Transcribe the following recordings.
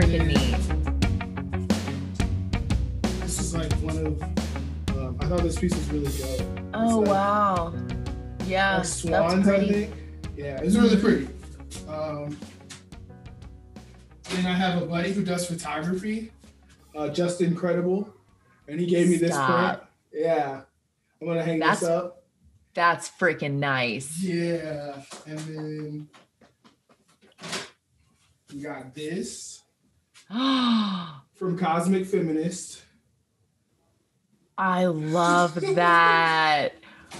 freaking neat. This is like one of. Um, I thought this piece was really dope. Oh like- wow. Yeah, like that's swans, I pretty. think. Yeah, it's really pretty. Um, and I have a buddy who does photography, uh, just incredible, and he gave me this print. Yeah, I'm gonna hang That's- this up. That's freaking nice. Yeah, and then we got this from Cosmic Feminist. I love that.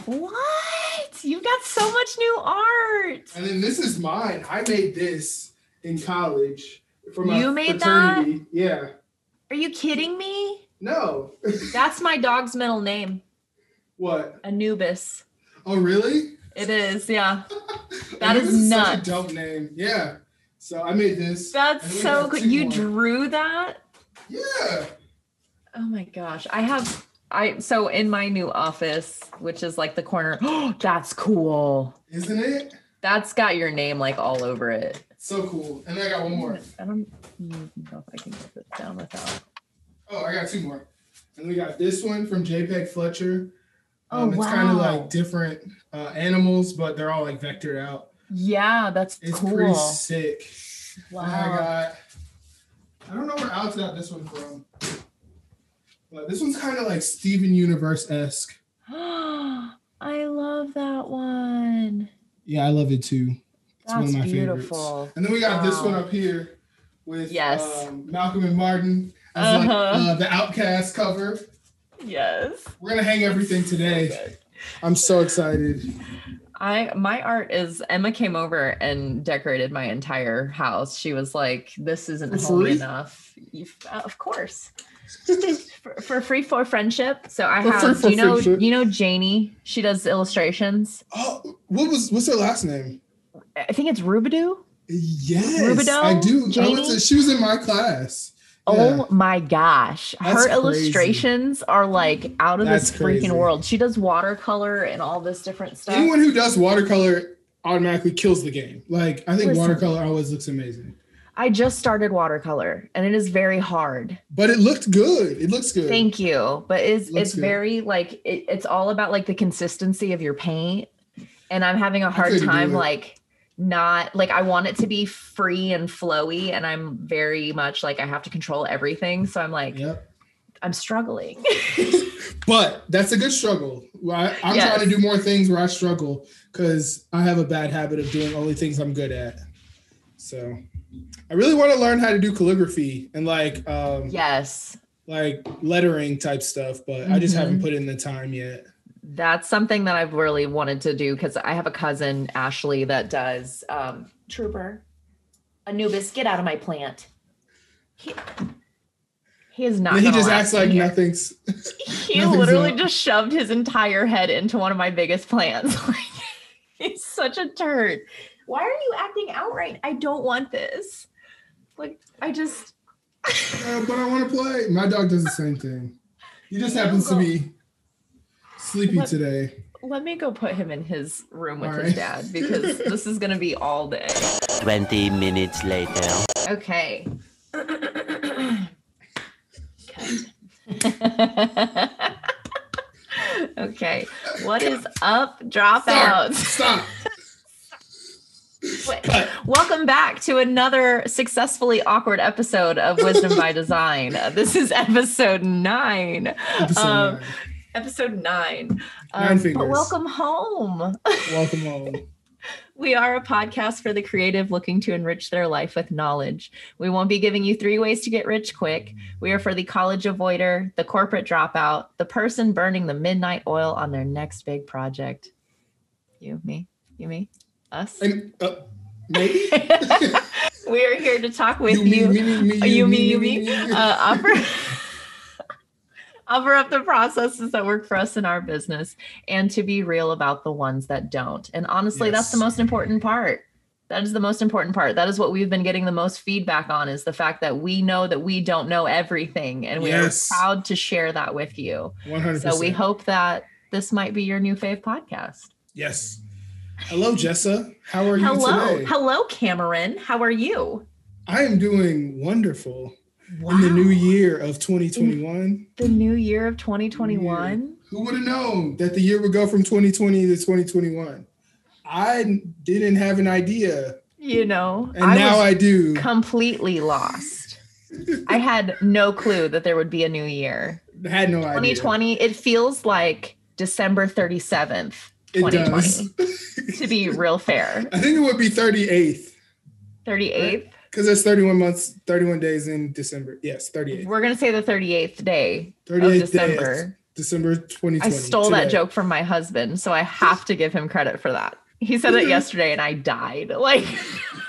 What? You've got so much new art. And then this is mine. I made this in college for my You made that? fraternity. Yeah. Are you kidding me? No. That's my dog's middle name, what? Anubis. Oh, really? It is, yeah. That That is is nuts. Such a dope name. Yeah. So I made this. That's so good. You more. drew that? Yeah. Oh my gosh. I have I so in my new office, which is like the corner. Oh, that's cool. Isn't it? That's got your name like all over it. So cool. And then I got one more. I don't know if I can get this down without. Oh, I got two more. And we got this one from JPEG Fletcher. Oh, Um, it's kind of like different uh, animals, but they're all like vectored out. Yeah, that's It's cool. pretty sick. And I got, I don't know where Alex got this one from, but this one's kind of like Steven Universe esque. I love that one. Yeah, I love it too. It's one That's of my beautiful. favorites. And then we got this one up here with Yes. um, Malcolm and Martin as like, Uh-huh. uh, the OutKast cover. Yes. We're gonna hang everything today. I'm so excited. I my art is Emma came over and decorated my entire house. She was like, "This isn't free? enough." Uh, of course, for, for free for friendship. So I have. you know? friendship. You know Janie? She does illustrations. Oh, what was what's her last name? I think it's Rubidoux. Yes, Rubidoux? I do. I Janie? to, she was in my class. Oh my gosh. That's Her crazy. illustrations are like out of That's this crazy. freaking world. She does watercolor and all this different stuff. Anyone who does watercolor automatically kills the game. Like I think Listen. watercolor always looks amazing. I just started watercolor and it is very hard. But it looked good. It looks good. Thank you. But it's Looks it's good. very like it, it's all about like the consistency of your paint. And I'm having a hard time it. like not like I want it to be free and flowy and I'm very much like I have to control everything. So I'm like Yep. I'm struggling. But that's a good struggle. I, I'm Yes. trying to do more things where I struggle because I have a bad habit of doing only things I'm good at. So I really want to learn how to do calligraphy and like um yes. like lettering type stuff, but I just haven't put in the time yet. That's something that I've really wanted to do because I have a cousin, Ashley, that does um Trooper. Anubis, get out of my plant. He, he is not. He just acts like here. nothing's He nothing's literally up. just shoved his entire head into one of my biggest plants. Like, He's such a turd. Why are you acting out right? I don't want this. Like, I just. Uh, but I want to play. My dog does the same thing. He just happens to be sleepy What- today. Let me go put him in his room with All his right. dad because this is going to be all day. 20 minutes later. Okay. Cut. okay. What is up, dropouts? Stop. Wait. Cut. Welcome back to another successfully awkward episode of Wisdom by Design. Uh, This is episode nine. Episode Um, nine. Episode nine. Um, Nine fingers. welcome home. Welcome home. We are a podcast for the creative looking to enrich their life with knowledge. We won't be giving you three ways to get rich quick. We are for the college avoider, the corporate dropout, the person burning the midnight oil on their next big project. You, me, you, me, us. And uh, maybe we are here to talk with you, you. me, me, me, you, you, me, you, me. me. Uh, offer, offer up the processes that work for us in our business and to be real about the ones that don't. And honestly, that's the most important part. That is the most important part. That is what we've been getting the most feedback on is the fact that we know that we don't know everything and we Yes. are proud to share that with you. 100%. So we hope that this might be your new fave podcast. Yes. Hello, Jessa. How are you Hello. today? Hello, Cameron. How are you? I am doing wonderful in the new year of 2021. The new year of 2021. Who would have known that the year would go from 2020 to 2021? I didn't have an idea, You know, and I now I do. completely lost. I had no clue that there would be a new year. I had no idea. 2020, it feels like December 37th, It 2020, does. to be real fair. I think it would be 38th 38th. Because there's 31 months, 31 days in December. Yes, 38th. We're going to say the 38th day 38th of day December. December 2020. I stole that joke from my husband, so I have to give him credit for that. He said it yesterday and I died. Like,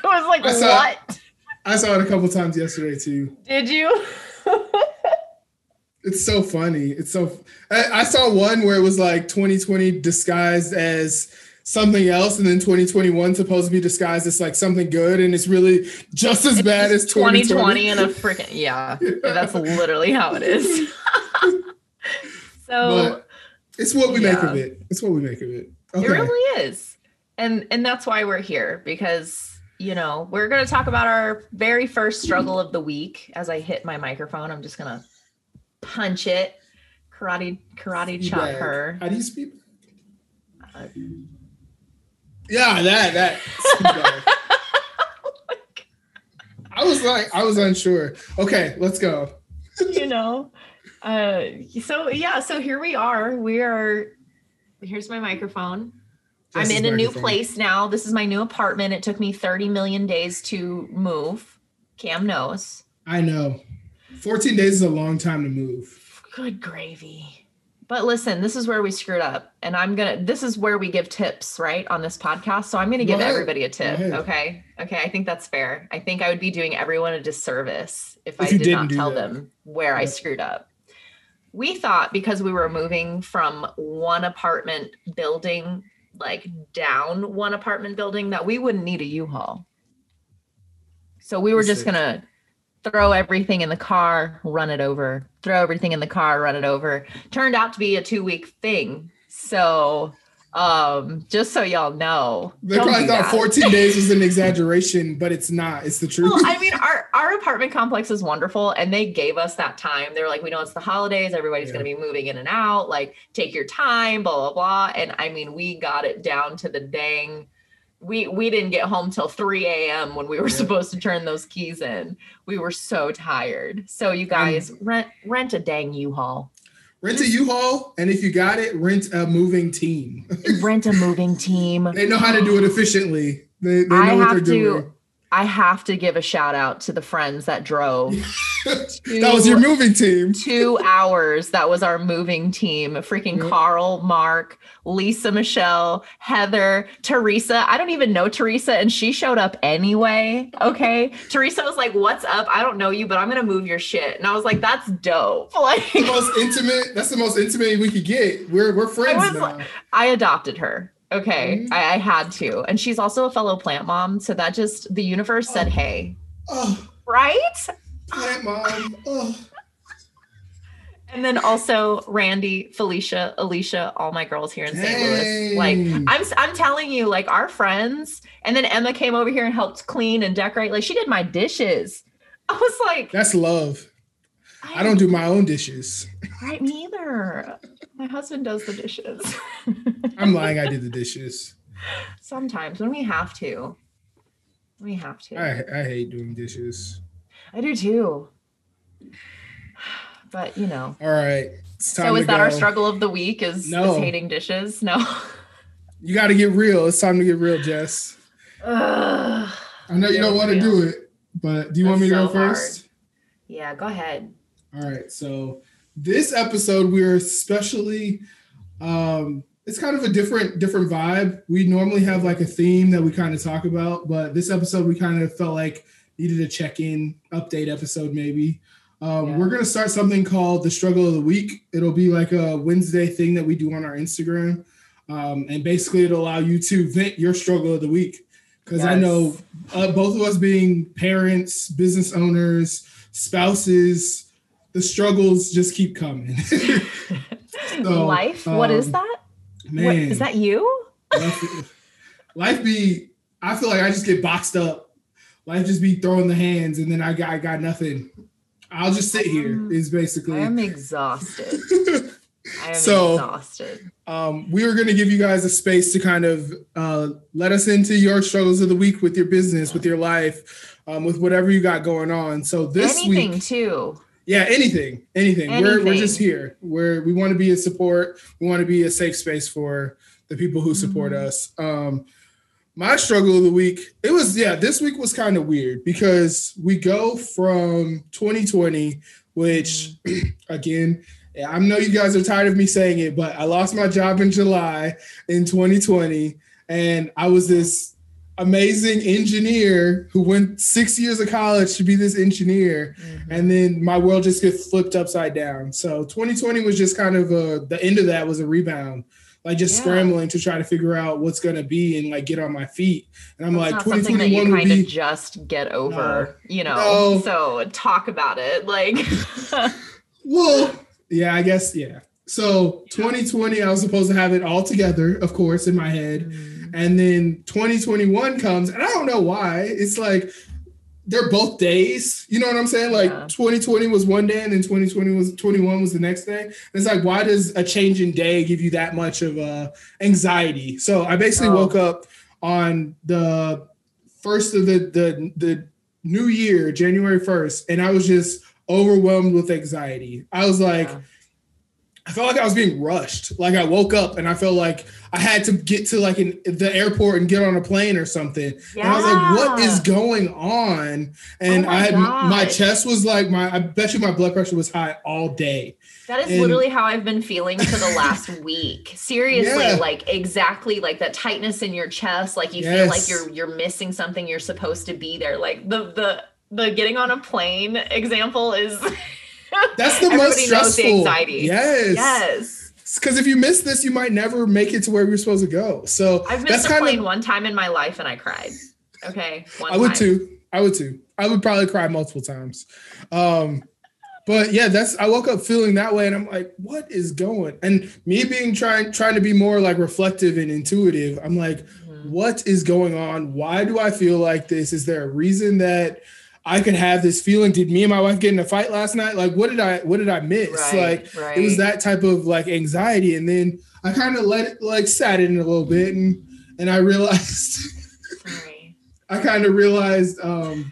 I was like, I saw- what? I saw it a couple times yesterday too. Did you? It's so funny. It's so. I, I saw one where it was like 2020 disguised as something else, and then 2021 supposed to be disguised as like something good, and it's really just as bad as 2020. 2020 and a freaking yeah. That's literally how it is. so But it's what we make of it. It's what we make of it. Okay. it really is. And and that's why we're here because you know, we're going to talk about our very first struggle of the week as I hit my microphone. I'm just going to punch it. Karate karate chop her. How do you speak? Uh, Yeah, that that. I was like, I was unsure. Okay, let's go. you know uh so yeah so here we are we are here's my microphone i'm in a new place now this is my new apartment it took me 30 million days to move cam knows I know. 14 days is a long time to move. good gravy but listen this is where we screwed up and i'm gonna this is where we give tips right on this podcast. So i'm gonna give Go ahead. everybody a tip okay? Okay i think that's fair. I think i would be doing everyone a disservice if, If i did didn't tell that. them where i screwed up. We thought because we were moving from one apartment building like down one apartment building that we wouldn't need a u-haul. So we were just gonna throw everything in the car, run it over, throw everything in the car, run it over. Turned out to be a two week thing. So, um, just so y'all know, They probably thought that. 14 days was an exaggeration, but it's not. It's the truth. Well, I mean, our, our apartment complex is wonderful, and they gave us that time. They were like, we know it's the holidays, everybody's Yeah. going to be moving in and out. Like, take your time, blah blah blah. And I mean, we got it down to the dang. We we didn't get home till 3 a.m. when we were Yeah. supposed to turn those keys in. We were so tired. So you guys rent rent a dang U-Haul. rent a U-Haul, and if you got it, rent a moving team. rent a moving team. they know how to do it efficiently. They, they know I what have they're to- doing. I have to give a shout out to the friends that drove that was your moving team. two hours. That was our moving team. Freaking Yep. Carl, Mark, Lisa, Michelle, Heather, Teresa. I don't even know Teresa, and she showed up anyway. Okay. Teresa was like, What's up? I don't know you, but I'm gonna move your shit. And I was like, That's dope. Like The most intimate. That's the most intimate we could get. We're we're friends was now. I adopted her. Okay. Mhm. I, I had to. And she's also a fellow plant mom. So that just the universe said, Oh. Hey, oh, right? plant mom. Oh, And then also Randy, Felicia, Alicia, all my girls here in St. Louis. Like I'm I'm telling you, like our friends. And then Emma came over here and helped clean and decorate. Like she did my dishes. I was like, that's love. I don't do my own dishes. right me either. My husband does the dishes. I'm lying. I did the dishes. Sometimes when we have to. We have to. I I hate doing dishes. I do too. But you know. All right. So is that our struggle of the week? Is, No. is hating dishes? No. You got to get real. It's time to get real, Jess. I know you don't want to do it, but do you want me That's to go so first? Yeah, go ahead. All right. So this episode we're especially um it's kind of a different different vibe. We normally have like a theme that we kind of talk about, but this episode we kind of felt like needed a check-in update episode maybe. Um, Yeah. We're gonna start something called the struggle of the week. It'll be like a Wednesday thing that we do on our Instagram, um, and basically it'll allow you to vent your struggle of the week. Because I know uh, both of us being parents, business owners, spouses, the struggles just keep coming. So, Life? what is um, that? Man, What, is that you? life, be. I feel like I just get boxed up. life just be throwing the hands, and then I got I got nothing. I'll just sit here. Um, Is basically. I am exhausted. I am So- exhausted. um, we were going to give you guys a space to kind of uh, let us into your struggles of the week with your business, with your life, um, with whatever you got going on. So this Anything week, too. Yeah, anything, anything. We're we're just here. We're we want to be a support. We want to be a safe space for the people who support Mhm. us. Um, my struggle of the week, it was yeah, this week was kind of weird because we go from 2020, which again, I know you guys are tired of me saying it, but I lost my job in July in 2020, and I was this amazing engineer who went six years of college to be this engineer Mhm. and then my world just gets flipped upside down. So 2020 was just kind of a the end of that was a rebound, like just Yeah. scrambling to try to figure out what's gonna be and like get on my feet. And I'm That's like, not something that you 2021 would kind of just get over, you know. No. So talk about it. Like well, yeah, I guess yeah. So 2020, I was supposed to have it all together, of course, in my head. Mm-hmm. And then 2021 comes, and I don't know why. It's like they're both days. You know what I'm saying? Like Yeah. 2020 was one day, and then 2020 was 21 was the next day. And it's like, why does a change in day give you that much of uh, anxiety? So I basically Oh. woke up on the first of the the the new year, January 1st, and I was just overwhelmed with anxiety. I was like. Yeah. I felt like I was being rushed. Like I woke up and I felt like I had to get to like an, the airport and get on a plane or something. Yeah. And I was like, what is going on? And Oh my I had my chest was like my I bet you my blood pressure was high all day. That is And- literally how I've been feeling for the last week. Seriously, Yeah. like exactly like that tightness in your chest, like you feel like you're you're missing something you're supposed to be there. Like the the the getting on a plane example is That's the most knows the stressful. anxiety. Yes. yes. Because if you miss this, you might never make it to where you're supposed to go. So I've that's missed a plane of one time in my life and I cried. Okay. One I would time. too. I would too. I would probably cry multiple times. Um, but yeah, that's I woke up feeling that way, and I'm like, what is going? And me being trying trying to be more like reflective and intuitive, I'm like, Mhm. what is going on? Why do I feel like this? Is there a reason that I could have this feeling? Did me and my wife get in a fight last night? Like, what did I what did I miss? Right, Like right. it was that type of like anxiety, and then I kind of let it like sat in a little bit, and and I realized. I kind of realized um,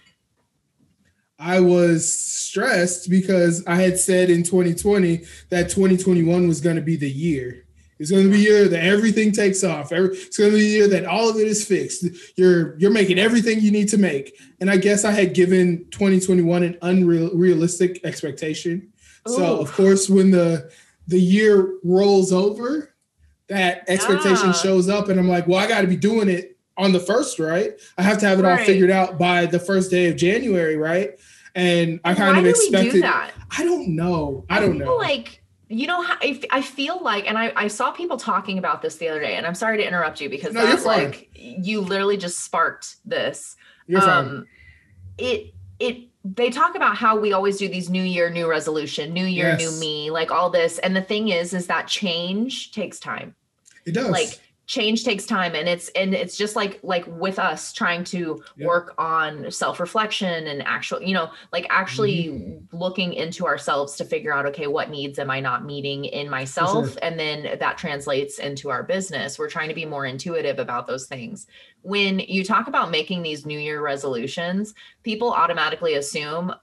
I was stressed because I had said in 2020 that 2021 was going to be the year. It's going to be year that everything takes off. Every, it's going to be year that all of it is fixed. You're you're making everything you need to make. And I guess I had given 2021 an unrealistic expectation. So of course, when the the year rolls over, that expectation Yeah. shows up, and I'm like, well, I got to be doing it on the first, right? I have to have it all figured out by the first day of January, right? And I kind Why of do expected. we do that? I don't know. I don't feel know. Like you know, how, I, I feel like, and I, I saw people talking about this the other day, and I'm sorry to interrupt you because No, that's like you literally just sparked this. You're fine. Um, it it they talk about how we always do these new year, new resolution, new year, new me, like all this. And the thing is, is that change takes time. It does. Like change takes time and it's and it's just like like with us trying to Yep. work on self-reflection and actual you know like actually Mm-hmm. looking into ourselves to figure out okay what needs am i not meeting in myself and then that translates into our business we're trying to be more intuitive about those things when you talk about making these new year resolutions people automatically assume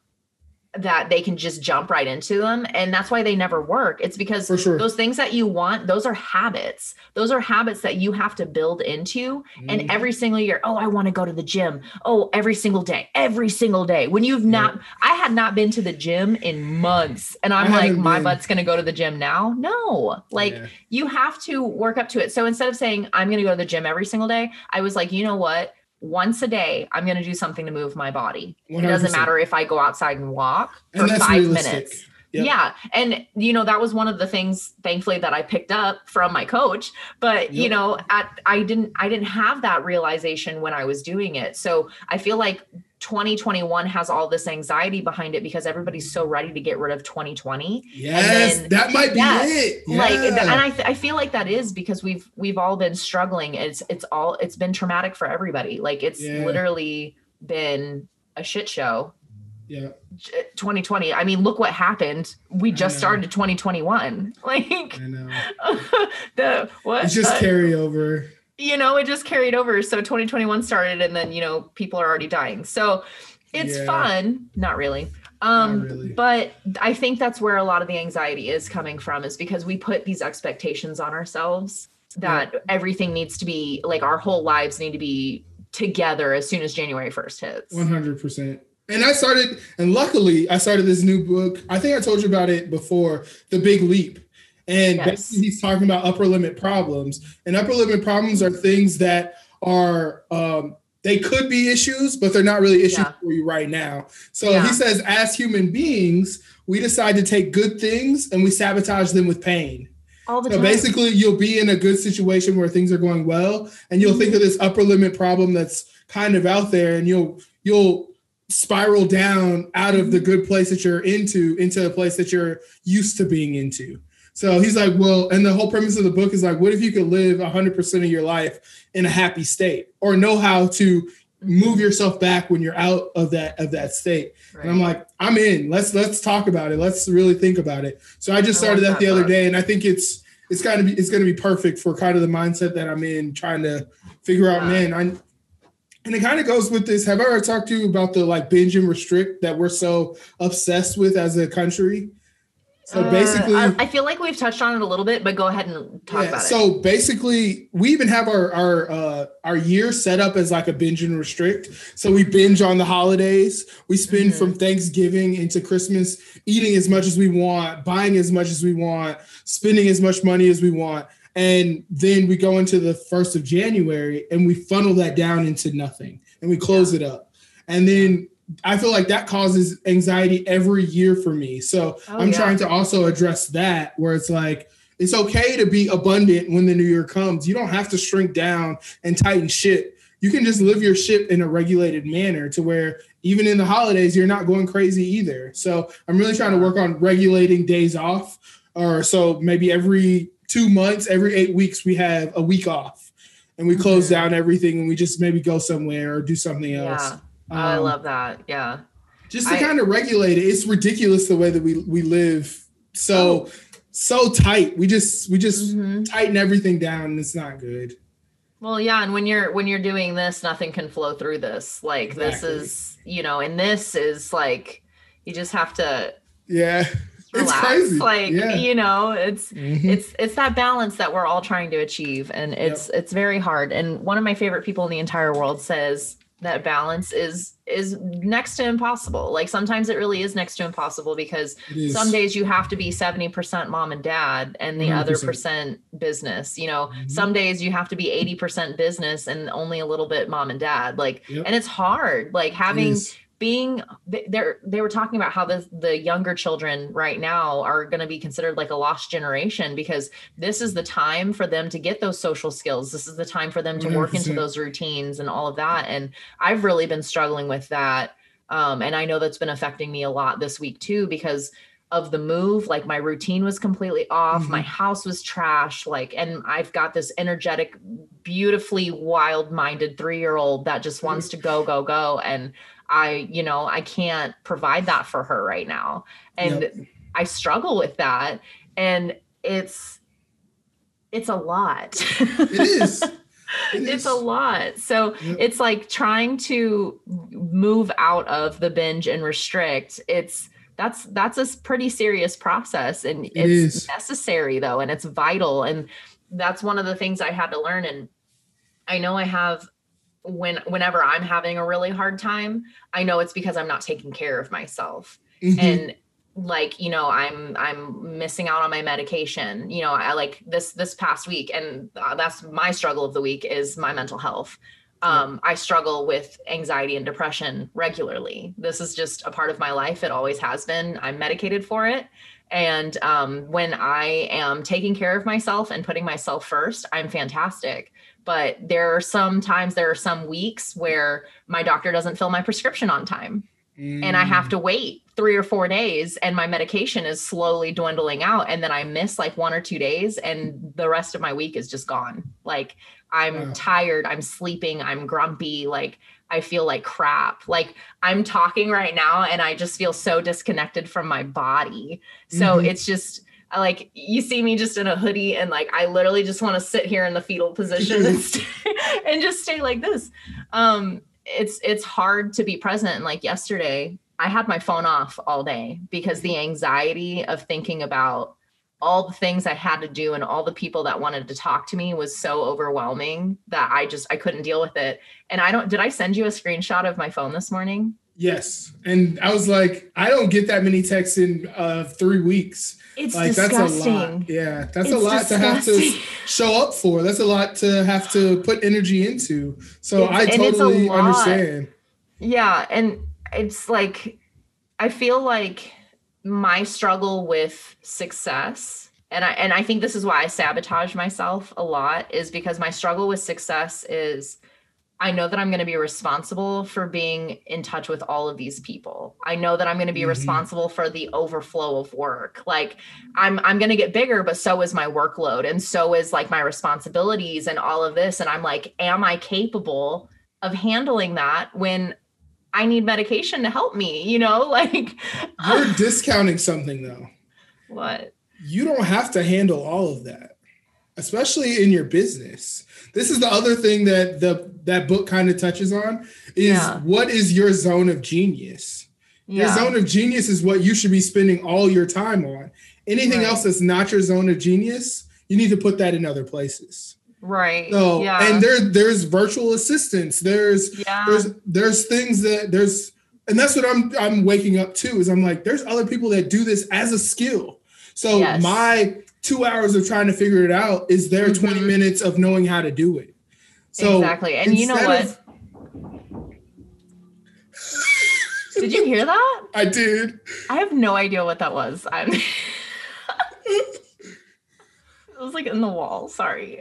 that they can just jump right into them and that's why they never work. It's because sure. those things that you want those are habits. Those are habits that you have to build into and Mhm. every single year oh i want to go to the gym. Oh every single day every single day. When you've not i had not been to the gym in months and i'm I like my been. butt's going to go to the gym now? No. Like Yeah. you have to work up to it. So instead of saying i'm going to go to the gym every single day i was like you know what once a day i'm going to do something to move my body it doesn't matter if i go outside and walk for and five realistic. minutes Yep. yeah. And, you know, that was one of the things, thankfully, that I picked up from my coach. But, you know, at, I didn't, I didn't have that realization when I was doing it. So I feel like 2021 has all this anxiety behind it because everybody's so ready to get rid of 2020 Yes, then- that might be yeah, it. like and I, th- I feel like that is because we've we've all been struggling it's it's all it's been traumatic for everybody like it's Yeah. literally been a shit show. Yeah. 2020. I mean, look what happened. We just started 2021. Like I know. the what? It's just uh, carryover. You know, it just carried over. So 2021 started, and then you know people are already dying. So it's Yeah. fun. Not really. Um, really. but I think that's where a lot of the anxiety is coming from, is because we put these expectations on ourselves that everything needs to be like our whole lives need to be together as soon as January 1st hits. One hundred percent. And I started, and luckily, I started this new book. I think I told you about it before, The Big Leap. And Yes. basically, he's talking about upper limit problems. And upper limit problems are things that are um, they could be issues, but they're not really issues Yeah. for you right now. So Yeah. he says, as human beings, we decide to take good things and we sabotage them with pain. All the So time. basically, you'll be in a good situation where things are going well, and you'll think of this upper limit problem that's kind of out there, and you'll you'll spiral down out of the good place that you're into into a place that you're used to being into. So he's like, well, and the whole premise of the book is like, what if you could live 100% of your life in a happy state, or know how to move yourself back when you're out of that of that state? And I'm like, I'm in. Let's let's talk about it. Let's really think about it. So I just started love that the other day, and I think it's it's gonna be it's gonna be perfect for kind of the mindset that I'm in, trying to figure out, man. I and it kind of goes with this. Have I ever talked to you about the like binge and restrict that we're so obsessed with as a country? So Uh, basically, I, I feel like we've touched on it a little bit, but go ahead and talk yeah, about it. so basically, we even have our our uh, our year set up as like a binge and restrict. So we binge on the holidays. We spend Mhm. from Thanksgiving into Christmas, eating as much as we want, buying as much as we want, spending as much money as we want, and then we go into the first of January and we funnel that down into nothing and we close it up. And then I feel like that causes anxiety every year for me. So Oh, I'm yeah. trying to also address that where it's like it's okay to be abundant when the new year comes. You don't have to shrink down and tighten shit. You can just live your ship in a regulated manner to where even in the holidays you're not going crazy either. So I'm really trying to work on regulating days off or so maybe every 2 months, every 8 weeks we have a week off and we close Mhm. down everything and we just maybe go somewhere or do something else. yeah, I Um, love that. Yeah. just to I- kind of regulate it it's ridiculous the way that we we live so Oh. so tight we just we just Mhm. tighten everything down and it's not good Well, yeah, and when you're when you're doing this, nothing can flow through this. Like this is, you know, and this is like you just have to yeah relax. it's crazy Like, yeah you know, it's Mhm. it's it's that balance that we're all trying to achieve and it's it's very hard. And one of my favorite people in the entire world says that balance is is next to impossible. Like sometimes it really is next to impossible because some days you have to be 70% mom and dad and the other 100%. percent business you know Mhm. some days you have to be 80% business and only a little bit mom and dad like Yep. and it's hard like having is. Being they- they're they were talking about how the the younger children right now are going to be considered like a lost generation because this is the time for them to get those social skills. This is the time for them to work into mm-hmm. those routines and all of that. And i've really been struggling with that um, and i know that's been affecting me a lot this week too because of the move like my routine was completely off my mm-hmm. house was trash like and i've got this energetic beautifully wild-minded three-year-old that just wants mm-hmm. to go go go. And i you know i can't provide that for her right now. And Yep. i struggle with that. And it's it's a lot. It is. It it's is. a lot. So Yep. it's like trying to move out of the binge and restrict. It's that's that's a pretty serious process. And it's is. necessary though and it's vital. And that's one of the things i had to learn. And i know i have when whenever i'm having a really hard time i know it's because i'm not taking care of myself. Mhm. and like you know i'm i'm missing out on my medication. You know i like this this past week and uh, that's my struggle of the week is my mental health. Um i struggle with anxiety and depression regularly. This is just a part of my life. It always has been. I'm medicated for it. And um when i am taking care of myself and putting myself first i'm fantastic but there are some times there are some weeks where my doctor doesn't fill my prescription on time and I Mm. have to wait three or four days, and my medication is slowly dwindling out. And then I miss like one or two days, and the rest of my week is just gone. Like I'm Wow. tired, I'm sleeping, I'm grumpy. Like I feel like crap. Like I'm talking right now and I just feel so disconnected from my body. So Mhm. it's just I like you see me just in a hoodie and like I literally just want to sit here in the fetal position and, stay, and just stay like this. Um it's it's hard to be present and like yesterday I had my phone off all day because the anxiety of thinking about all the things I had to do and all the people that wanted to talk to me was so overwhelming that I just I couldn't deal with it. And I don't did I send you a screenshot of my phone this morning? Yes. And I was like, I don't get that many texts in uh, three weeks. It's like disgusting. that's a lot. Yeah, that's a It's lot to have to show up for. That's a lot to have to put energy into. So It's- I a totally understand. Yeah, and it's like I feel like my struggle with success and I and I think this is why I sabotage myself a lot is because my struggle with success is I know that I'm going to be responsible for being in touch with all of these people. I know that I'm going to be Mhm. responsible for the overflow of work. Like I'm I'm going to get bigger, but so is my workload and so is like my responsibilities and all of this and I'm like am I capable of handling that when I need medication to help me, you know? Like You're discounting something though. what? You don't have to handle all of that, especially in your business. This is the other thing that the that book kind of touches on is Yeah. what is your zone of genius? Your zone of genius is what you should be spending all your time on. Anything Right. else that's not your zone of genius, you need to put that in other places. right. So, yeah. and there there's virtual assistants. There's yeah. there's there's things that there's and that's what I'm I'm waking up to is I'm like there's other people that do this as a skill. So Yes. my 2 hours of trying to figure it out is their 20 Mhm. minutes of knowing how to do it. So exactly. And you know what? of- Did you hear that? I did. I have no idea what that was. I'm it was like in the wall, sorry.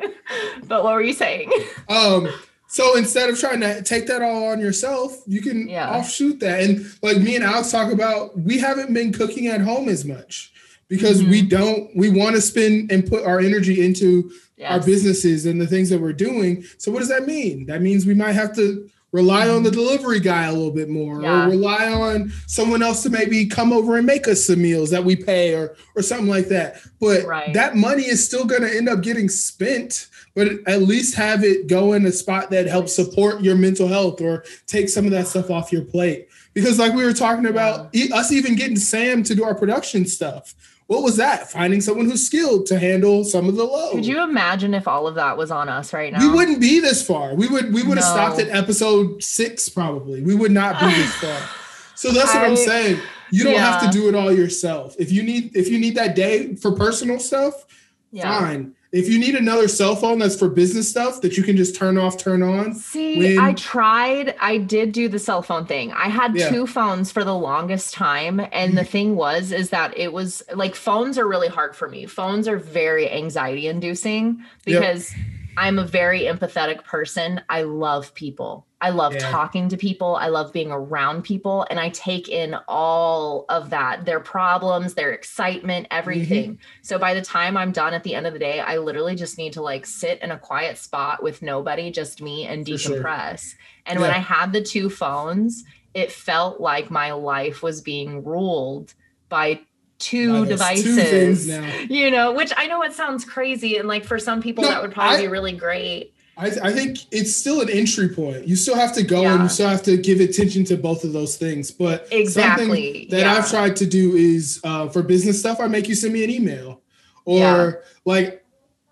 But what were you saying? Um, so instead of trying to take that all on yourself, you can Yeah. offshoot that. And like me and Alex talk about, we haven't been cooking at home as much because we Mm-hmm. don't, we want to spend and put our energy into our businesses and the things that we're doing. So what does that mean? That means we might have to rely on the delivery guy a little bit more Mm-hmm. Yeah. or rely on someone else to maybe come over and make us some meals that we pay or or something like that. But Right. that money is still going to end up getting spent, but at least have it go in a spot that helps support your mental health or take some of that stuff off your plate. Because like we were talking about e- us even getting Sam to do our production stuff. What was that? Finding someone who's skilled to handle some of the load. Could you imagine if all of that was on us right now? We wouldn't be this far. We would we would have stopped at episode six probably. We would not be this far. So that's what I, am saying. You don't have to do it all yourself. If you need if you need that day for personal stuff, Yeah. fine. If you need another cell phone that's for business stuff that you can just turn off, turn on. See, when- I tried. I did do the cell phone thing. I had Yeah. two phones for the longest time. And the mm-hmm. thing was, is that it was like phones are really hard for me. Phones are very anxiety inducing Yep. because I'm a very empathetic person. I love people. I love Yeah. talking to people. I love being around people. And I take in all of that their problems, their excitement, Mm-hmm. everything. So by the time I'm done at the end of the day, I literally just need to like sit in a quiet spot with nobody, just me and For sure. decompress. And when I had the two phones, it felt like my life was being ruled by two devices. Two. You know, which I know it sounds crazy. And like for some people, No, that would probably I- be really great. I, I think it's still an entry point. You still have to go and you still have to give attention to both of those things. But Exactly, something that yeah. I've tried to do is uh, for business stuff, I make you send me an email or Yeah. like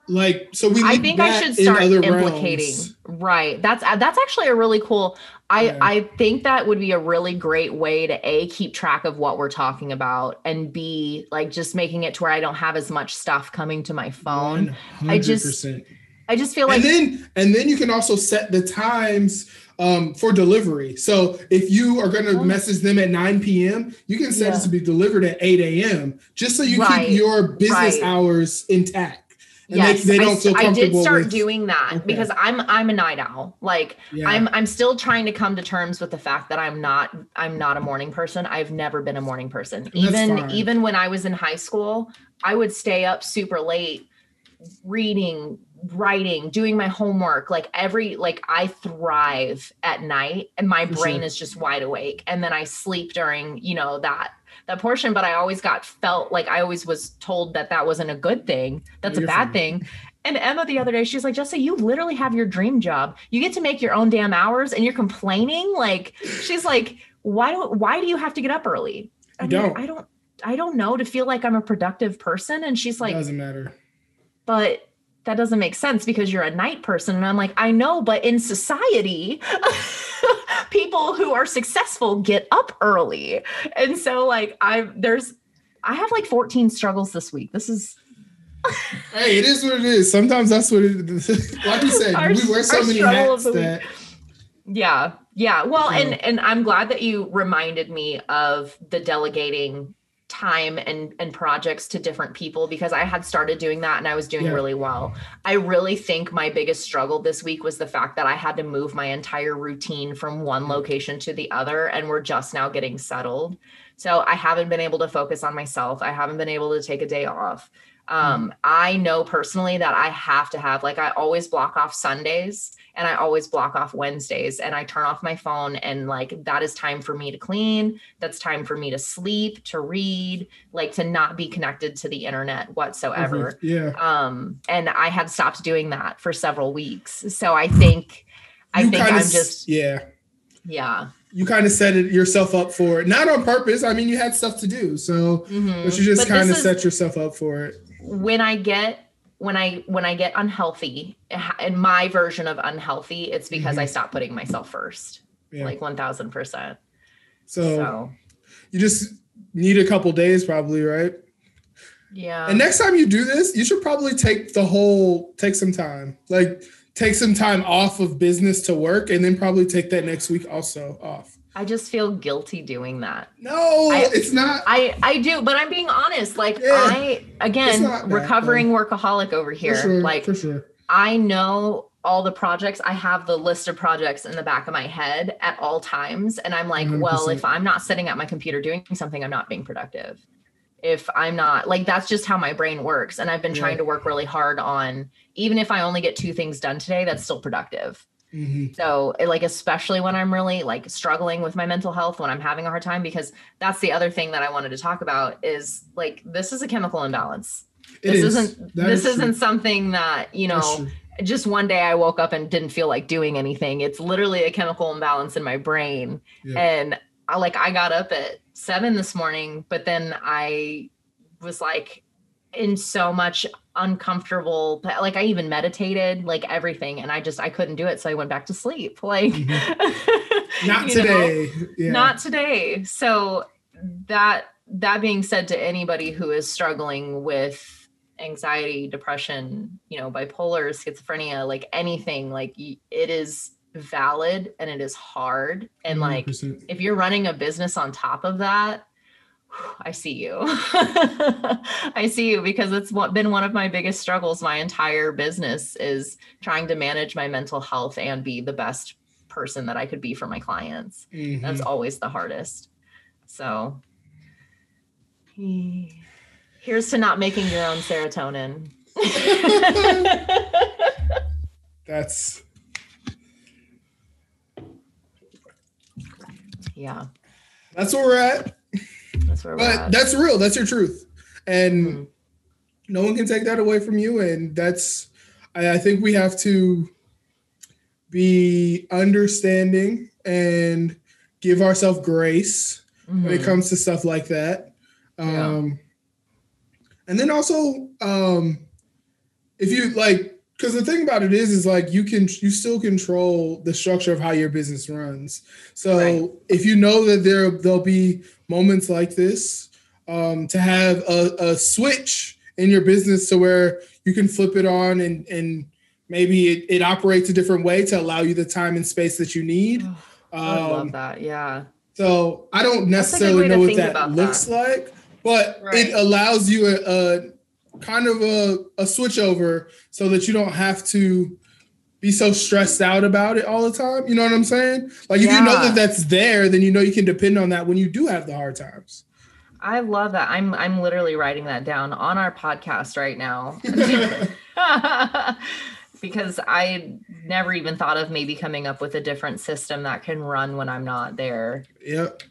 like so we. I think I should start implicating. realms. Right. That's uh, that's actually a really cool. I Yeah. I think that would be a really great way to a keep track of what we're talking about and b like just making it to where I don't have as much stuff coming to my phone. I just 100%. I just feel like and then and then you can also set the times um, for delivery. So if you are going to Oh. message them at 9 p.m., you can set Yeah. it to be delivered at 8 a.m. just so you Right, keep your business right. hours intact. And yes, they, they I don't s- feel I, did start with- doing that Okay. because I'm I'm a night owl. Like Yeah. I'm I'm still trying to come to terms with the fact that I'm not I'm not a morning person. I've never been a morning person. Even even when I was in high school, I would stay up super late reading, writing, doing my homework, like every like I thrive at night and my For brain sure. is just wide awake and then I sleep during, you know, that that portion but I always got felt like I always was told that that wasn't a good thing. That's a bad fine. thing. And Emma the other day she's like, "Jessica, you literally have your dream job. You get to make your own damn hours and you're complaining?" Like she's like, "Why do why do you have to get up early?" I'm don't. I don't I don't know to feel like I'm a productive person and she's like, doesn't matter. but that doesn't make sense because you're a night person. And I'm like, I know, but in society, people who are successful get up early. And so like I there's I have like 14 struggles this week. This is Hey, it is what it is. Sometimes that's what it is. like you said, Our- we wear so many hats that yeah. Yeah. Well, and and I'm glad that you reminded me of the delegating time and and projects to different people because I had started doing that and I was doing Yeah. really well. I really think my biggest struggle this week was the fact that I had to move my entire routine from one mm. location to the other and we're just now getting settled. So I haven't been able to focus on myself. I haven't been able to take a day off. Um, I know personally that I have to have like I always block off Sundays and I always block off Wednesdays and I turn off my phone and like that is time for me to clean. That's time for me to sleep, to read, like to not be connected to the internet whatsoever. Yeah. Um, and I had stopped doing that for several weeks. So I think I You think I'm just yeah. yeah. You kind of set it yourself up for it, not on purpose. I mean, you had stuff to do, so Mhm. but you just kind of set yourself up for it. When I get when I when I get unhealthy, in my version of unhealthy, it's because I stop putting myself first, Mm-hmm. Yeah. like one thousand percent. so, So you just need a couple days, probably, right? yeah, and next time you do this, you should probably take the whole take some time, like take some time off of business to work, and then probably take that next week also off. I just feel guilty doing that. No, I- it's not. I I do, but I'm being honest. Like Yeah. I again, recovering workaholic over here. sure, like for sure. I know all the projects. I have the list of projects in the back of my head at all times. And I'm like, well, 100%. if I'm not sitting at my computer doing something, I'm not being productive. If I'm not like, that's just how my brain works. And I've been Yeah. trying to work really hard on, even if I only get two things done today, that's still productive. Mhm. So, like, especially when I'm really like struggling with my mental health, when I'm having a hard time, because that's the other thing that I wanted to talk about is like, this is a chemical imbalance. It this is. isn't That this is isn't something that you know just one day I woke up and didn't feel like doing anything. It's literally a chemical imbalance in my brain. Yeah. And I like I got up at seven this morning, but then I was like in so much uncomfortable like I even meditated, like everything, and I just I couldn't do it. So I went back to sleep. Like Mm-hmm. Not today. Yeah. not today so that that being said to anybody who is struggling with anxiety depression you know bipolar schizophrenia like anything like it is valid and it is hard and like 100%. if you're running a business on top of that I see you. I see you because it's what- been one of my biggest struggles. My entire business is trying to manage my mental health and be the best person that I could be for my clients Mhm. that's always the hardest so here's to not making your own serotonin That's yeah that's where we're at. That's where But at. that's real. That's your truth, and Mhm. no one can take that away from you. And that's, I, I think we have to be understanding and give ourselves grace when it Mhm. comes to stuff like that. Yeah. Um, and then also, um, if you like, because the thing about it is, is like you can you still control the structure of how your business runs. So Right. if you know that there there'll be moments like this, um, to have a, a switch in your business to where you can flip it on and and maybe it, it operates a different way to allow you the time and space that you need. I Um, love that yeah so I don't That's a good necessarily know what that looks like, but Right. it allows you a, a kind of a, a switch over so that you don't have to be so stressed out about it all the time. You know what I'm saying? Like if you know that that's there, then you know you can depend on that when you do have the hard times. I love that. I'm I'm literally writing that down on our podcast right now. because I never even thought of maybe coming up with a different system that can run when I'm not there. Yep.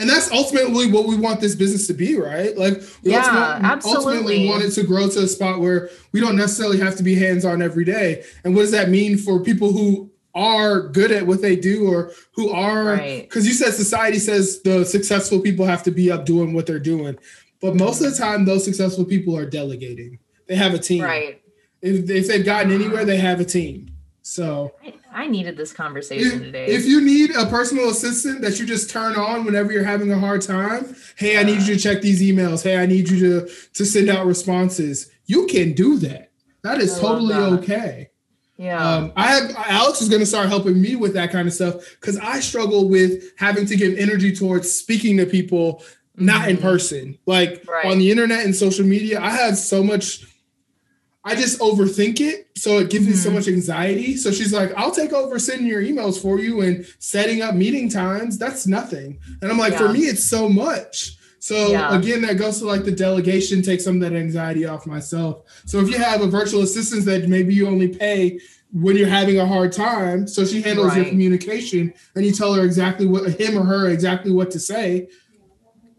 And that's ultimately what we want this business to be, right? Like, we Yeah, ultimately, absolutely. ultimately want it to grow to a spot where we don't necessarily have to be hands on every day. And what does that mean for people who are good at what they do or who are, Right. because you said society says the successful people have to be up doing what they're doing. But most of the time, those successful people are delegating, they have a team. Right. If, if they've gotten anywhere, they have a team. So, I, I needed this conversation if, today. if you need a personal assistant that you just turn on whenever you're having a hard time, hey, I need you to check these emails. Hey, I need you to to send out responses. You can do that. That is I totally that. okay. yeah. Um, I have Alex is going to start helping me with that kind of stuff because I struggle with having to give energy towards speaking to people not in Mhm. person, like Right. on the internet and social media. I have so much. I just overthink it, so it gives me so Mhm. much anxiety. So she's like, "I'll take over sending your emails for you and setting up meeting times. That's nothing." And I'm like, "For me, it's so much." So Yeah. again, that goes to like the delegation, take some of that anxiety off myself. So if you have a virtual assistant that maybe you only pay when you're having a hard time, so she handles your communication and you tell her exactly what him or her exactly what to say,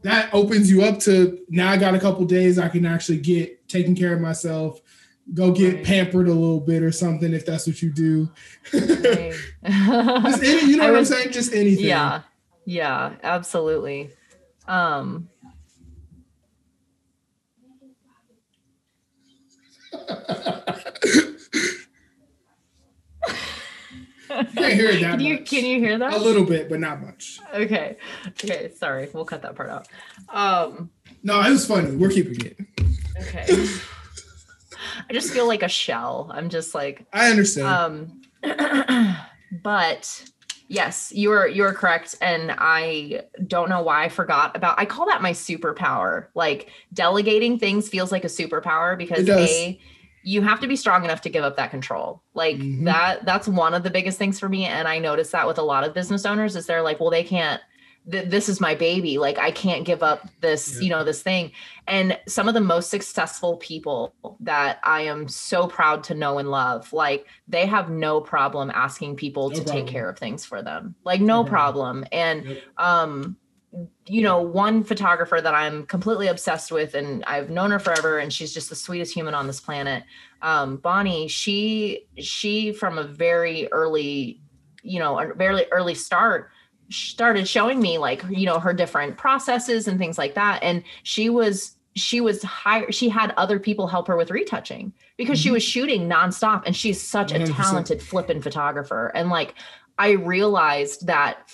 that opens you up to now I got a couple days I can actually get taking care of myself, go get Right. pampered a little bit or something if that's what you do. Right. Any, you know I what I'm saying? Just anything. yeah. Yeah, absolutely. Um it that can you can you hear that? A little bit, but not much. Okay. Okay, sorry. We'll cut that part out. Um No, it was funny. We're keeping it. okay. I just feel like a shell. I'm just like I understand. um but yes, you are you are correct and I don't know why I forgot about I call that my superpower. Like delegating things feels like a superpower because a you have to be strong enough to give up that control. Like Mhm. that that's one of the biggest things for me and I notice that with a lot of business owners is they're like, well they can't th- this is my baby. Like I can't give up this, Yeah. you know, this thing. And some of the most successful people that I am so proud to know and love, like they have no problem asking people No to problem. take care of things for them. Like no No problem. And Yep. um you know, one photographer that I'm completely obsessed with and I've known her forever and she's just the sweetest human on this planet. Um Bonnie, she she from a very early, you know, a very early start started showing me like you know her different processes and things like that and she was she was hired she had other people help her with retouching because she Mhm. was shooting nonstop and she's such a 100%. talented flippin' photographer and like i realized that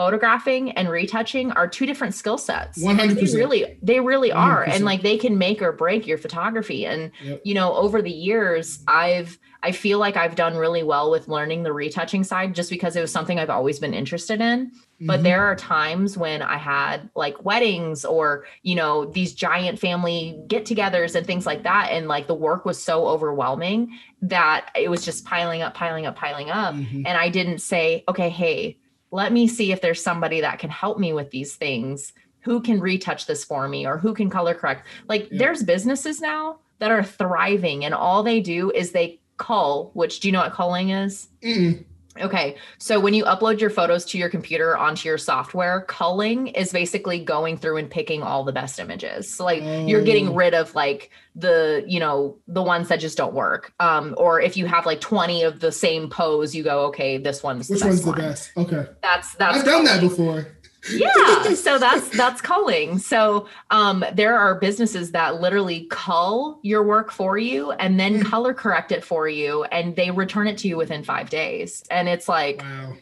photographing and retouching are two different skill sets One hundred they really they really are and 100%. like they can make or break your photography and Yep. you know over the years i've i feel like i've done really well with learning the retouching side just because it was something i've always been interested in but Mhm. there are times when i had like weddings or you know these giant family get-togethers and things like that and like the work was so overwhelming that it was just piling up piling up piling up Mhm. and I didn't say, okay, hey, let me see if there's somebody that can help me with these things. Who can retouch this for me or who can color correct? Like Yeah. there's businesses now that are thriving and all they do is they cull, which do you know what culling is? Mm-mm. Okay. So when you upload your photos to your computer onto your software, culling is basically going through and picking all the best images. So like you're getting Oh. rid of like the, you know, the ones that just don't work. Um, or if you have like 20 of the same pose, you go, okay, this one's Which the best one's the one. best? Okay. That's that's I've done that before. Yeah so that's that's culling so um there are businesses that literally cull your work for you and then Mm. color correct it for you and they return it to you within five days and it's like Wow.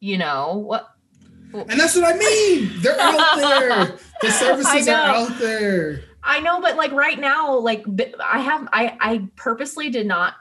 you know what And that's what I mean. They're out there. The services are out there. I know, but like right now, like i have, I I purposely did not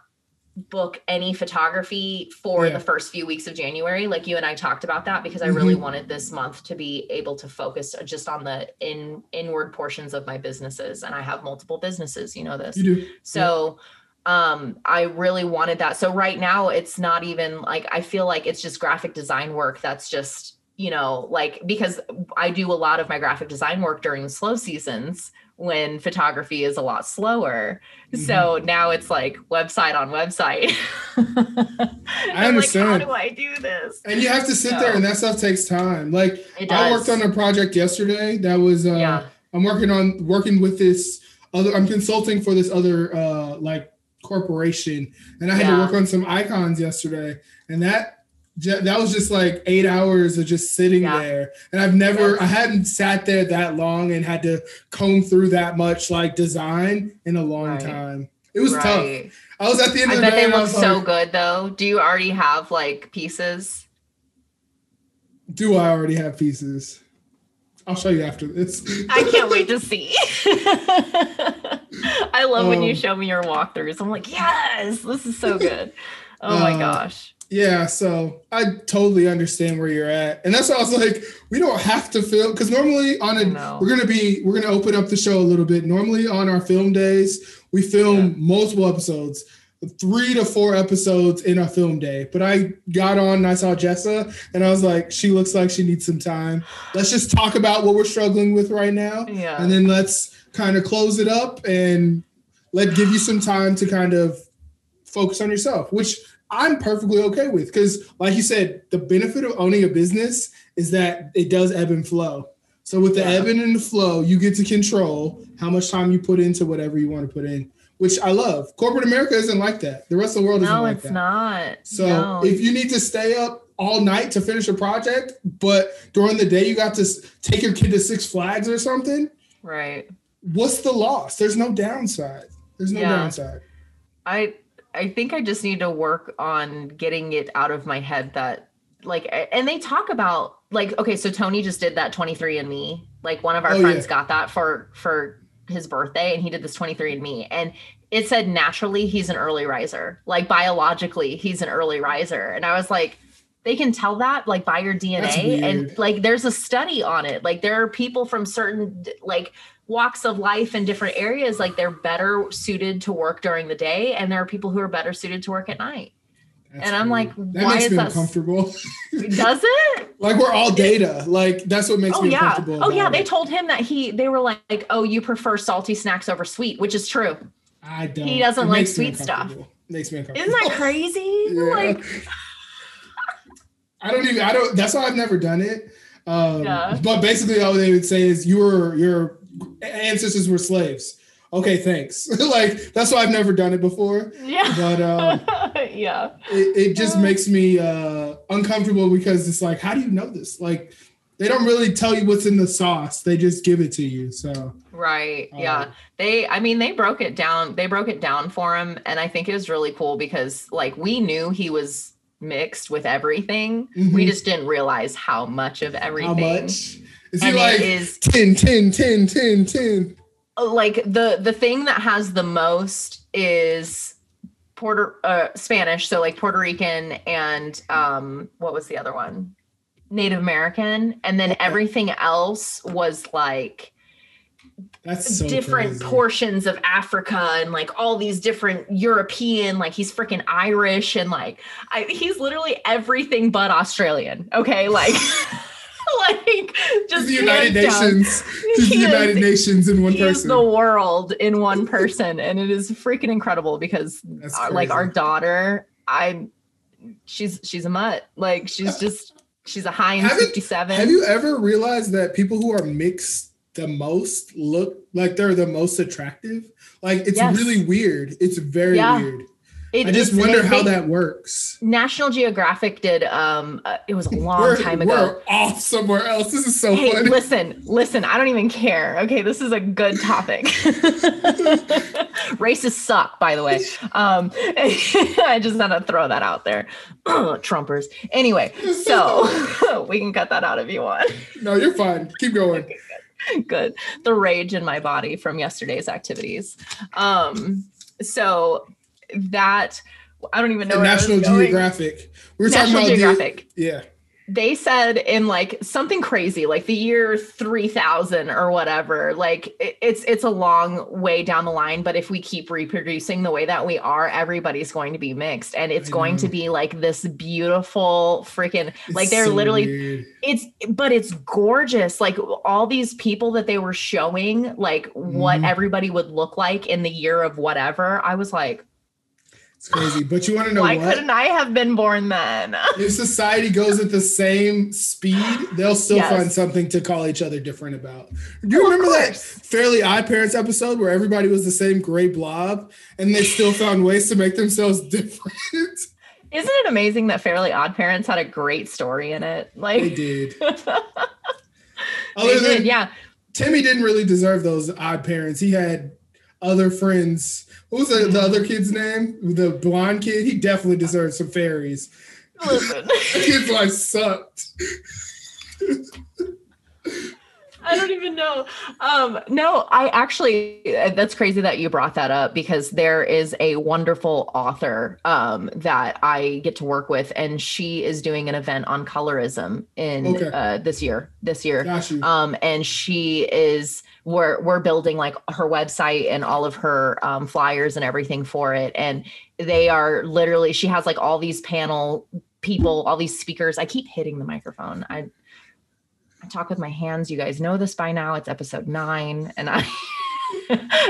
book any photography for Yeah. the first few weeks of January. Like you and I talked about that because I really Mhm. wanted this month to be able to focus just on the in inward portions of my businesses, and I have multiple businesses. You know this. You do. So um I really wanted that. So right now it's not even like I feel like it's just graphic design work that's just, you know, like because I do a lot of my graphic design work during slow seasons when photography is a lot slower. Mm-hmm. So now it's like website on website. I understand. Like, How do I do this? And you have to sit there, and that stuff takes time. Like I worked on a project yesterday that was. Uh, yeah. I'm working on working with this other. I'm consulting for this other uh, like corporation, and I had to work on some icons yesterday, and that that was just like eight hours of just sitting Yeah. there. And I've never. I hadn't sat there that long and had to comb through that much like design in a long Right. time. It was tough. I was at the end I of the day. they look so like, good though. Do you already have like pieces? Do I already have pieces? I'll show you after this. I can't wait to see. I love when you Um, show me your walkthroughs. I'm like, yes, this is so good. Oh my Uh, gosh. Yeah, so I totally understand where you're at, and that's why I was like, we don't have to film because normally on a No. we're gonna be we're gonna open up the show a little bit. Normally on our film days, we film Yeah. multiple episodes, three to four episodes in a film day. But I got on and I saw Jessa, and I was like, she looks like she needs some time. Let's just talk about what we're struggling with right now, Yeah. and then let's kind of close it up and let give you some time to kind of focus on yourself, which I'm perfectly okay with because, like you said, the benefit of owning a business is that it does ebb and flow. So with the Yeah. ebb and the flow, you get to control how much time you put into whatever you want to put in, which I love. Corporate America isn't like that. The rest of the world isn't like that. No, it's not. So no. if you need to stay up all night to finish a project, but during the day you got to take your kid to Six Flags or something, right. what's the loss? There's no downside. There's no Yeah. downside. I I think I just need to work on getting it out of my head that like and they talk about like okay so Tony just did that 23andMe. Like one of our Oh, friends yeah. got that for for his birthday and he did this 23andMe. And it said naturally he's an early riser. Like biologically he's an early riser. And I was like they can tell that like by your DNA and like there's a study on it. Like there are people from certain like walks of life in different areas like they're better suited to work during the day and there are people who are better suited to work at night That's And I'm weird. like, that why makes is me that uncomfortable. does it like we're all data. Like that's what makes oh me yeah uncomfortable. oh yeah about they told him that he they were like oh you prefer salty snacks over sweet which is true I don't. he doesn't It like sweet stuff. Makes me uncomfortable. isn't that crazy Yeah. like I don't even. I don't. That's why I've never done it. Um, Yeah. But basically, all they would say is your your ancestors were slaves. Okay, thanks. like that's why I've never done it before. yeah But um, yeah it, it just makes me uh, uncomfortable because it's like, how do you know this? Like, they don't really tell you what's in the sauce; they just give it to you. So Right. Um, Yeah. They I mean they broke it down. They broke it down for him and I think it was really cool because like we knew he was mixed with everything. We Mhm. just didn't realize how much of everything. how much is he And like it is 10, 10, 10, 10, 10? like the the thing that has the most is Puerto uh Spanish, so like Puerto Rican and um what was the other one? Native American and then everything else was like That's so different crazy. portions of Africa and like all these different European, like he's freaking Irish and like I, he's literally everything but Australian. Okay, like like just the United. Nations. The United is- Nations in one He is person. the world in one person, and it is freaking incredible because our- uh, like our daughter, I, she's she's a mutt. Like she's just she's a Heinz Haven't- fifty seven. Have you ever realized that people who are mixed the most look like they're the most attractive? Like it's Yes. really weird. It's very Yeah. weird. It- I just wonder how that works. National Geographic did. Um, uh, it was a long we're, time ago. We're off somewhere else. This is so Hey, funny. listen, listen, I don't even care. Okay, this is a good topic. Racists suck, by the way. Um, I just had to throw that out there. Trumpers. Anyway, so we can cut that out if you want. No, you're fine. Keep going. good. The rage in my body from yesterday's activities. Um, so that I don't even know where I was National. Geographic. We were National talking about Geographic. the yeah. they said in like something crazy like the year 3000 or whatever like it's it's a long way down the line but if we keep reproducing the way that we are everybody's going to be mixed and it's I going to be like this beautiful freaking like they're so literally weird. it's but it's gorgeous like all these people that they were showing like what Mhm. everybody would look like in the year of whatever i was like It's crazy. But you want to know why what? couldn't i have been born then if society goes at the same speed, they'll still Yes. find something to call each other different about. Do you of remember that. Fairly OddParents episode where everybody was the same gray blob and they still found ways to make themselves different? Isn't it amazing that Fairly OddParents had a great story in it? Like they did. they Other than did, yeah. Timmy didn't really deserve those odd parents. He had other friends. What was the, the mm-hmm. other kid's name? The blonde kid? He definitely deserved some fairies. Listen, That kid's life sucked. I don't even know. Um, no, I actually, uh, that's crazy that you brought that up because there is a wonderful author um, that I get to work with, and she is doing an event on colorism in Okay. uh, this year. This year, um and she is we're we're building like her website and all of her um, flyers and everything for it and they are literally she has like all these panel people all these speakers i keep hitting the microphone i i talk with my hands you guys know this by now it's episode nine and i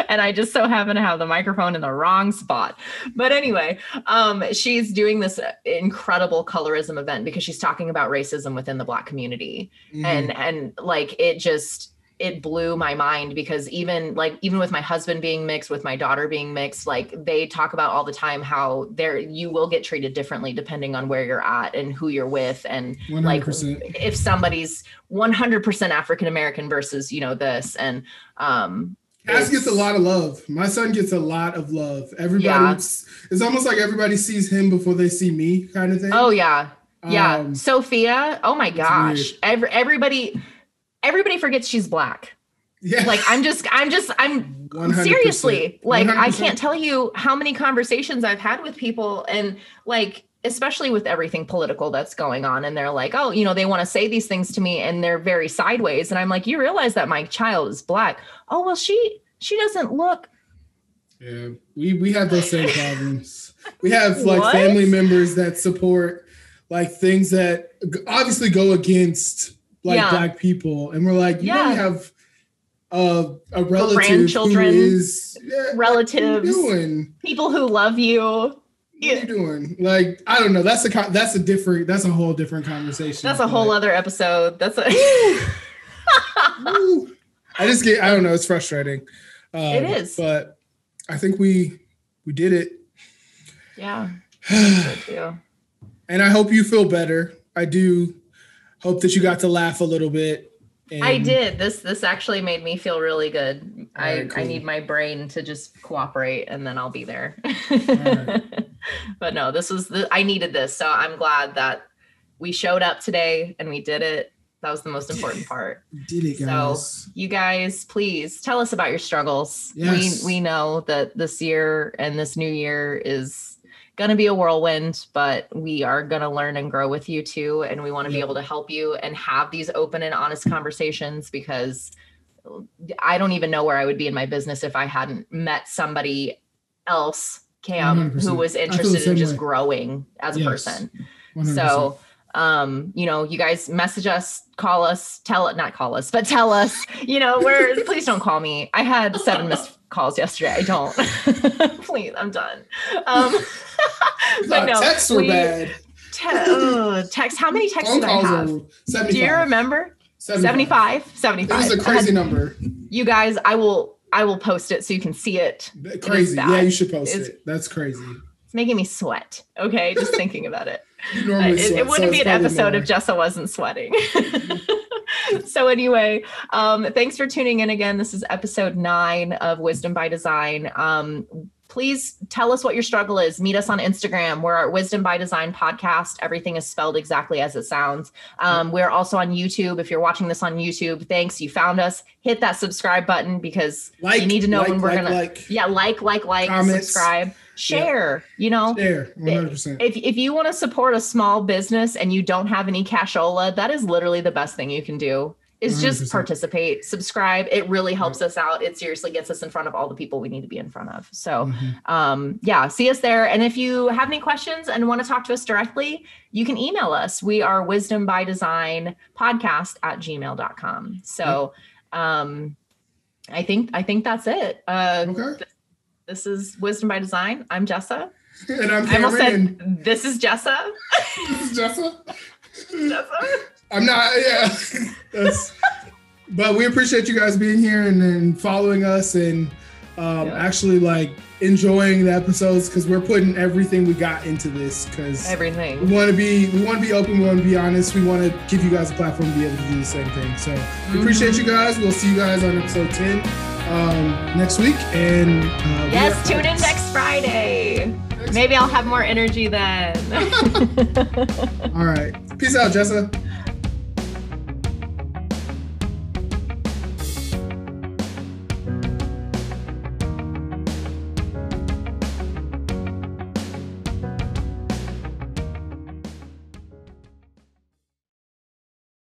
and I just so happen to have the microphone in the wrong spot. But anyway, um, she's doing this incredible colorism event because she's talking about racism within the Black community Mhm. and and like it just it blew my mind because even like even with my husband being mixed with my daughter being mixed like they talk about all the time how there you will get treated differently depending on where you're at and who you're with and like 100%. if somebody's 100% african american versus you know this and um Cass gets a lot of love. My son gets a lot of love. Everybody, Yeah. it's, it's almost like everybody sees him before they see me, kind of thing. oh yeah yeah Um, sophia oh my gosh. Every, everybody everybody forgets she's black yeah. like i'm just i'm just i'm 100%. seriously like i 100%. can't tell you how many conversations i've had with people and like especially with everything political that's going on and they're like oh you know they want to say these things to me and they're very sideways and i'm like you realize that my child is black oh well she she doesn't look Yeah, we we have those same problems. We have like What? family members that support like things that obviously go against like Yeah. black people, and we're like, you Yeah. have a a relative who grandchildren, is yeah, what are you relatives people who love you What are you doing? Like, I don't know. That's a con- that's a different. That's a whole different conversation. that's a whole other episode that's a. I just get. I don't know. It's frustrating. Um, It is. but I think we we did it. yeah so and I hope you feel better. I do hope that you got to laugh a little bit. And I did. This this actually made me feel really good. I Alright, I need my brain to just cooperate and then I'll be there. Alright. but no, this was the I needed this. So I'm glad that we showed up today and we did it. That was the most important part. Did it, guys. So- You guys, please tell us about your struggles. Yes. We we know that this year and this new year is going to be a whirlwind, but we are going to learn and grow with you too and we want to be able to help you and have these open and honest conversations because I don't even know where I would be in my business if I hadn't met somebody else Cam 100%. who was I feel the interested in just way. growing as a Yes. person. 100%. So, um, you know, you guys message us, call us, tell it, not call us, but tell us, you know, where, please don't call me. I had seven missed calls yesterday. I don't. please, I'm done. Um, We but thought no, texts were bad. te- ugh, text. How many texts Phone did I have? 75. Do you remember? 75? 75. It was a I had- crazy number. you guys, I will, I will post it so you can see it. Crazy. bad. Yeah, you should post It's- it. That's crazy. It's making me sweat. Okay. Just thinking about it. Uh, it, sweat, it wouldn't so be an episode more. if Jessa wasn't sweating. so anyway, um, thanks for tuning in again. This is episode nine of Wisdom by Design. Um, please tell us what your struggle is. Meet us on Instagram. We're at Wisdom by Design podcast. Everything is spelled exactly as it sounds. Um, we're also on YouTube. If you're watching this on YouTube, thanks. You found us. Hit that subscribe button because like, you need to know like, when we're like, gonna like. yeah, like, like, like, Comments. subscribe. Share. You know, Share 100%. if if you want to support a small business and you don't have any cashola, that is literally the best thing you can do. Is just 100%. participate, subscribe. It really helps us out. It seriously gets us in front of all the people we need to be in front of. So, Mhm. um, yeah, see us there. And if you have any questions and want to talk to us directly, you can email us. We are wisdom by design podcast at gmail.com. So, um, I think I think that's it. Uh, Okay. This is wisdom by design. I'm Jessa. And I'm I almost Cameron. said this is Jessa. this is Jessa. Jessa. I'm not, yeah. But we appreciate you guys being here and then following us and um, Yeah. actually like enjoying the episodes because we're putting everything we got into this because Everything. we want to be we want to be open, we want to be honest, we want to give you guys a platform to be able to do the same thing. So we appreciate you guys. We'll see you guys on episode 10 um, next week. And uh, Yes, are tune in next Friday. Next- Maybe I'll have more energy then. All right. Peace out, Jessa.